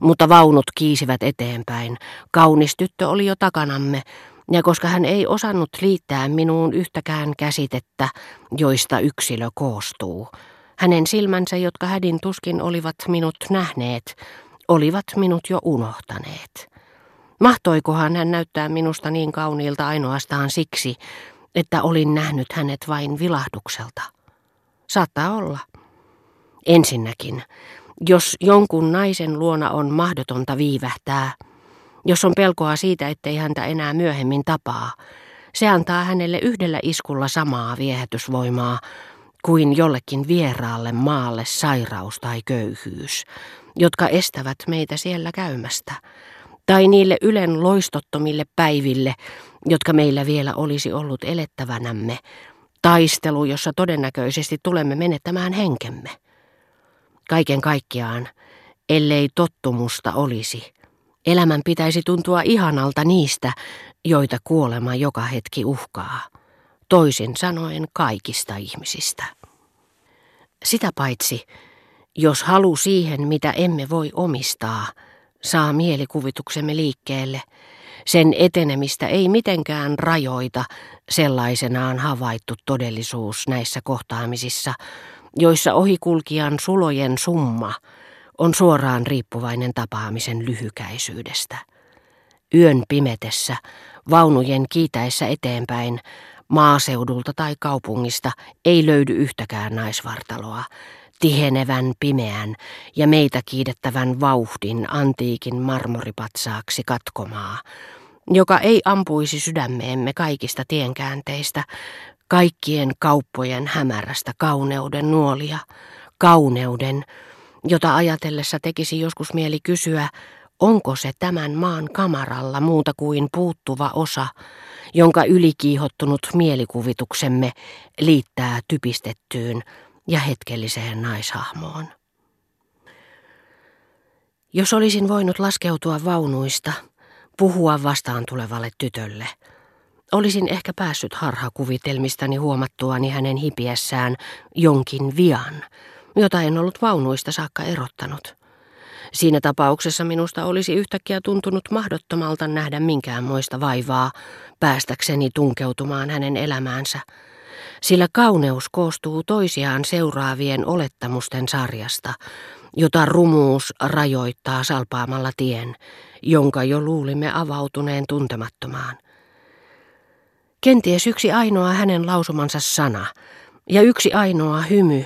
Mutta vaunut kiisivät eteenpäin. Kaunis tyttö oli jo takanamme, ja koska hän ei osannut liittää minuun yhtäkään käsitettä, joista yksilö koostuu, hänen silmänsä, jotka hädin tuskin olivat minut nähneet, olivat minut jo unohtaneet. Mahtoikohan hän näyttää minusta niin kauniilta ainoastaan siksi, että olin nähnyt hänet vain vilahdukselta? Saattaa olla. Ensinnäkin, jos jonkun naisen luona on mahdotonta viivähtää, jos on pelkoa siitä, ettei häntä enää myöhemmin tapaa, se antaa hänelle yhdellä iskulla samaa viehätysvoimaa kuin jollekin vieraalle maalle sairaus tai köyhyys, jotka estävät meitä siellä käymästä, tai niille ylen loistottomille päiville, jotka meillä vielä olisi ollut elettävänämme, taistelu, jossa todennäköisesti tulemme menettämään henkemme. Kaiken kaikkiaan, ellei tottumusta olisi, elämän pitäisi tuntua ihanalta niistä, joita kuolema joka hetki uhkaa. Toisin sanoen kaikista ihmisistä. Sitä paitsi, jos halu siihen, mitä emme voi omistaa, saa mielikuvituksemme liikkeelle, sen etenemistä ei mitenkään rajoita sellaisenaan havaittu todellisuus näissä kohtaamisissa, joissa ohikulkijan sulojen summa on suoraan riippuvainen tapaamisen lyhykäisyydestä. Yön pimetessä, vaunujen kiitäessä eteenpäin, maaseudulta tai kaupungista ei löydy yhtäkään naisvartaloa, tihenevän pimeän ja meitä kiidettävän vauhdin antiikin marmoripatsaaksi katkomaa, joka ei ampuisi sydämeemme kaikista tienkäänteistä, kaikkien kauppojen hämärästä kauneuden nuolia, kauneuden, jota ajatellessa tekisi joskus mieli kysyä, onko se tämän maan kamaralla muuta kuin puuttuva osa, jonka ylikiihottunut mielikuvituksemme liittää typistettyyn ja hetkelliseen naishahmoon. Jos olisin voinut laskeutua vaunuista, puhua vastaan tulevalle tytölle, olisin ehkä päässyt harhakuvitelmistani huomattuani hänen hipiessään jonkin vian, jota en ollut vaunuista saakka erottanut. Siinä tapauksessa minusta olisi yhtäkkiä tuntunut mahdottomalta nähdä minkäänmoista vaivaa päästäkseni tunkeutumaan hänen elämäänsä, sillä kauneus koostuu toisiaan seuraavien olettamusten sarjasta, jota rumuus rajoittaa salpaamalla tien, jonka jo luulimme avautuneen tuntemattomaan. Kenties yksi ainoa hänen lausumansa sana ja yksi ainoa hymy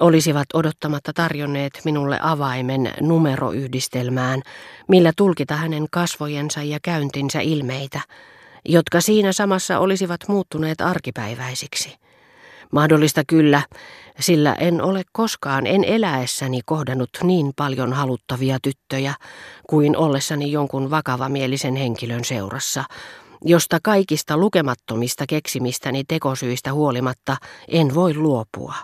olisivat odottamatta tarjonneet minulle avaimen numeroyhdistelmään, millä tulkita hänen kasvojensa ja käyntinsä ilmeitä, jotka siinä samassa olisivat muuttuneet arkipäiväisiksi. Mahdollista kyllä, sillä en ole koskaan en eläessäni kohdannut niin paljon haluttavia tyttöjä kuin ollessani jonkun vakavamielisen henkilön seurassa, josta kaikista lukemattomista keksimistäni tekosyistä huolimatta en voi luopua.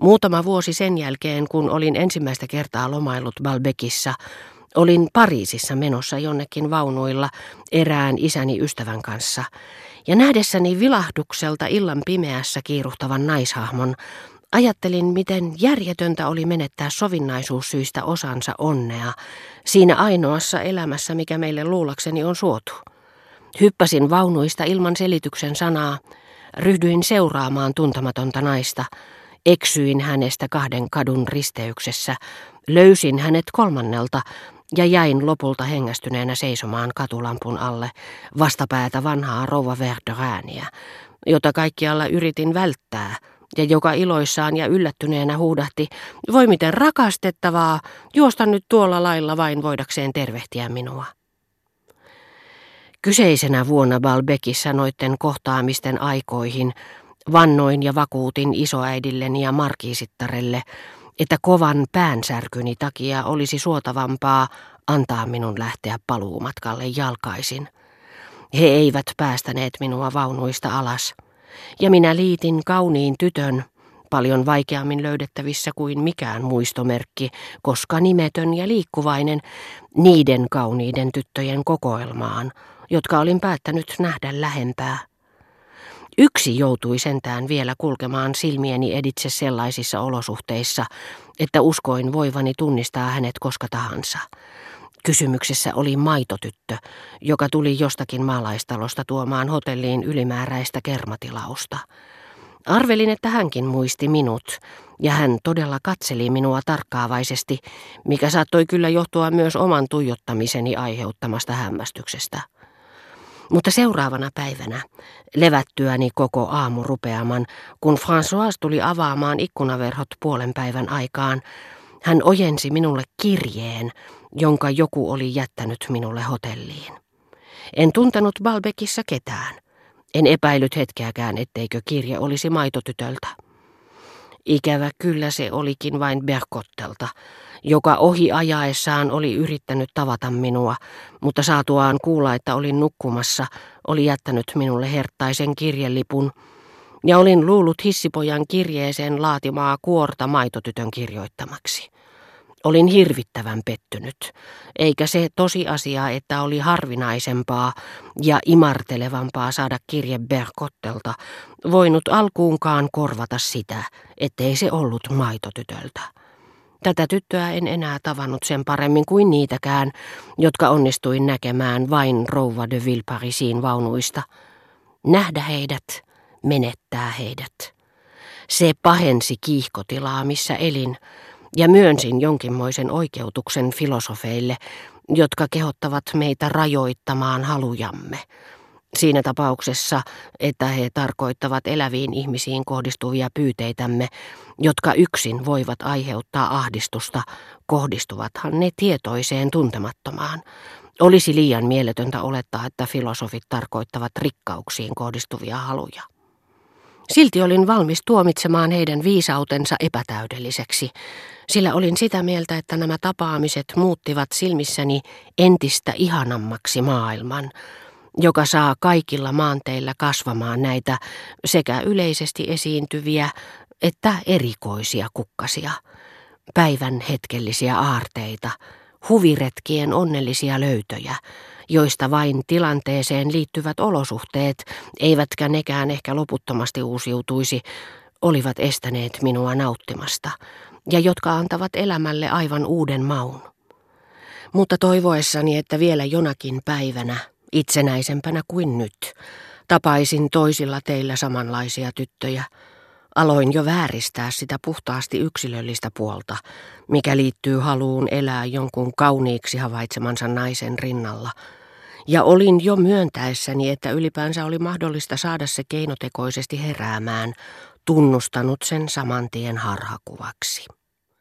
Muutama vuosi sen jälkeen, kun olin ensimmäistä kertaa lomaillut Balbekissa, olin Pariisissa menossa jonnekin vaunuilla erään isäni ystävän kanssa, ja nähdessäni vilahdukselta illan pimeässä kiiruhtavan naishahmon, ajattelin, miten järjetöntä oli menettää sovinnaisuussyistä osansa onnea siinä ainoassa elämässä, mikä meille luulakseni on suotu. Hyppäsin vaunuista ilman selityksen sanaa, ryhdyin seuraamaan tuntematonta naista, eksyin hänestä kahden kadun risteyksessä, löysin hänet kolmannelta ja jäin lopulta hengästyneenä seisomaan katulampun alle vastapäätä vanhaa rouva Verderääniä, jota kaikkialla yritin välttää ja joka iloissaan ja yllättyneenä huudahti, voi miten rakastettavaa, juosta nyt tuolla lailla vain voidakseen tervehtiä minua. Kyseisenä vuonna Balbekissa noitten kohtaamisten aikoihin vannoin ja vakuutin isoäidilleni ja markiisittarelle, että kovan päänsärkyni takia olisi suotavampaa antaa minun lähteä paluumatkalle jalkaisin. He eivät päästäneet minua vaunuista alas, ja minä liitin kauniin tytön, paljon vaikeammin löydettävissä kuin mikään muistomerkki, koska nimetön ja liikkuvainen, niiden kauniiden tyttöjen kokoelmaan, jotka olin päättänyt nähdä lähempää. Yksi joutui sentään vielä kulkemaan silmieni editse sellaisissa olosuhteissa, että uskoin voivani tunnistaa hänet koska tahansa. Kysymyksessä oli maitotyttö, joka tuli jostakin maalaistalosta tuomaan hotelliin ylimääräistä kermatilausta. Arvelin, että hänkin muisti minut, ja hän todella katseli minua tarkkaavaisesti, mikä saattoi kyllä johtua myös oman tuijottamiseni aiheuttamasta hämmästyksestä. Mutta seuraavana päivänä, levättyäni koko aamu rupeaman, kun François tuli avaamaan ikkunaverhot puolen päivän aikaan, hän ojensi minulle kirjeen, jonka joku oli jättänyt minulle hotelliin. En tuntenut Balbekissa ketään. En epäillyt hetkeäkään, etteikö kirje olisi maitotytöltä. Ikävä kyllä se olikin vain Berkottelta, joka ohi ajaessaan oli yrittänyt tavata minua, mutta saatuaan kuulla, että olin nukkumassa, oli jättänyt minulle herttaisen kirjelipun, ja olin luullut hissipojan kirjeeseen laatimaa kuorta maitotytön kirjoittamaksi. Olin hirvittävän pettynyt, eikä se tosiasia, että oli harvinaisempaa ja imartelevampaa saada kirje Berkottelta, voinut alkuunkaan korvata sitä, ettei se ollut maitotytöltä. Tätä tyttöä en enää tavannut sen paremmin kuin niitäkään, jotka onnistuin näkemään vain rouva de Villeparisin vaunuista. Nähdä heidät, menettää heidät. Se pahensi kiihkotilaa, missä elin, ja myönsin jonkinmoisen oikeutuksen filosofeille, jotka kehottavat meitä rajoittamaan halujamme. Siinä tapauksessa, että he tarkoittavat eläviin ihmisiin kohdistuvia pyyteitämme, jotka yksin voivat aiheuttaa ahdistusta, kohdistuvathan ne tietoiseen tuntemattomaan. Olisi liian mieletöntä olettaa, että filosofit tarkoittavat rikkauksiin kohdistuvia haluja. Silti olin valmis tuomitsemaan heidän viisautensa epätäydelliseksi, sillä olin sitä mieltä, että nämä tapaamiset muuttivat silmissäni entistä ihanammaksi maailman, joka saa kaikilla maanteilla kasvamaan näitä sekä yleisesti esiintyviä että erikoisia kukkasia, päivän hetkellisiä aarteita, huviretkien onnellisia löytöjä, joista vain tilanteeseen liittyvät olosuhteet, eivätkä nekään ehkä loputtomasti uusiutuisi, olivat estäneet minua nauttimasta, ja jotka antavat elämälle aivan uuden maun. Mutta toivoessani, että vielä jonakin päivänä, itsenäisempänä kuin nyt, tapaisin toisilla teillä samanlaisia tyttöjä, aloin jo vääristää sitä puhtaasti yksilöllistä puolta, mikä liittyy haluun elää jonkun kauniiksi havaitsemansa naisen rinnalla – ja olin jo myöntäessäni, että ylipäänsä oli mahdollista saada se keinotekoisesti heräämään, tunnustanut sen saman tien harhakuvaksi.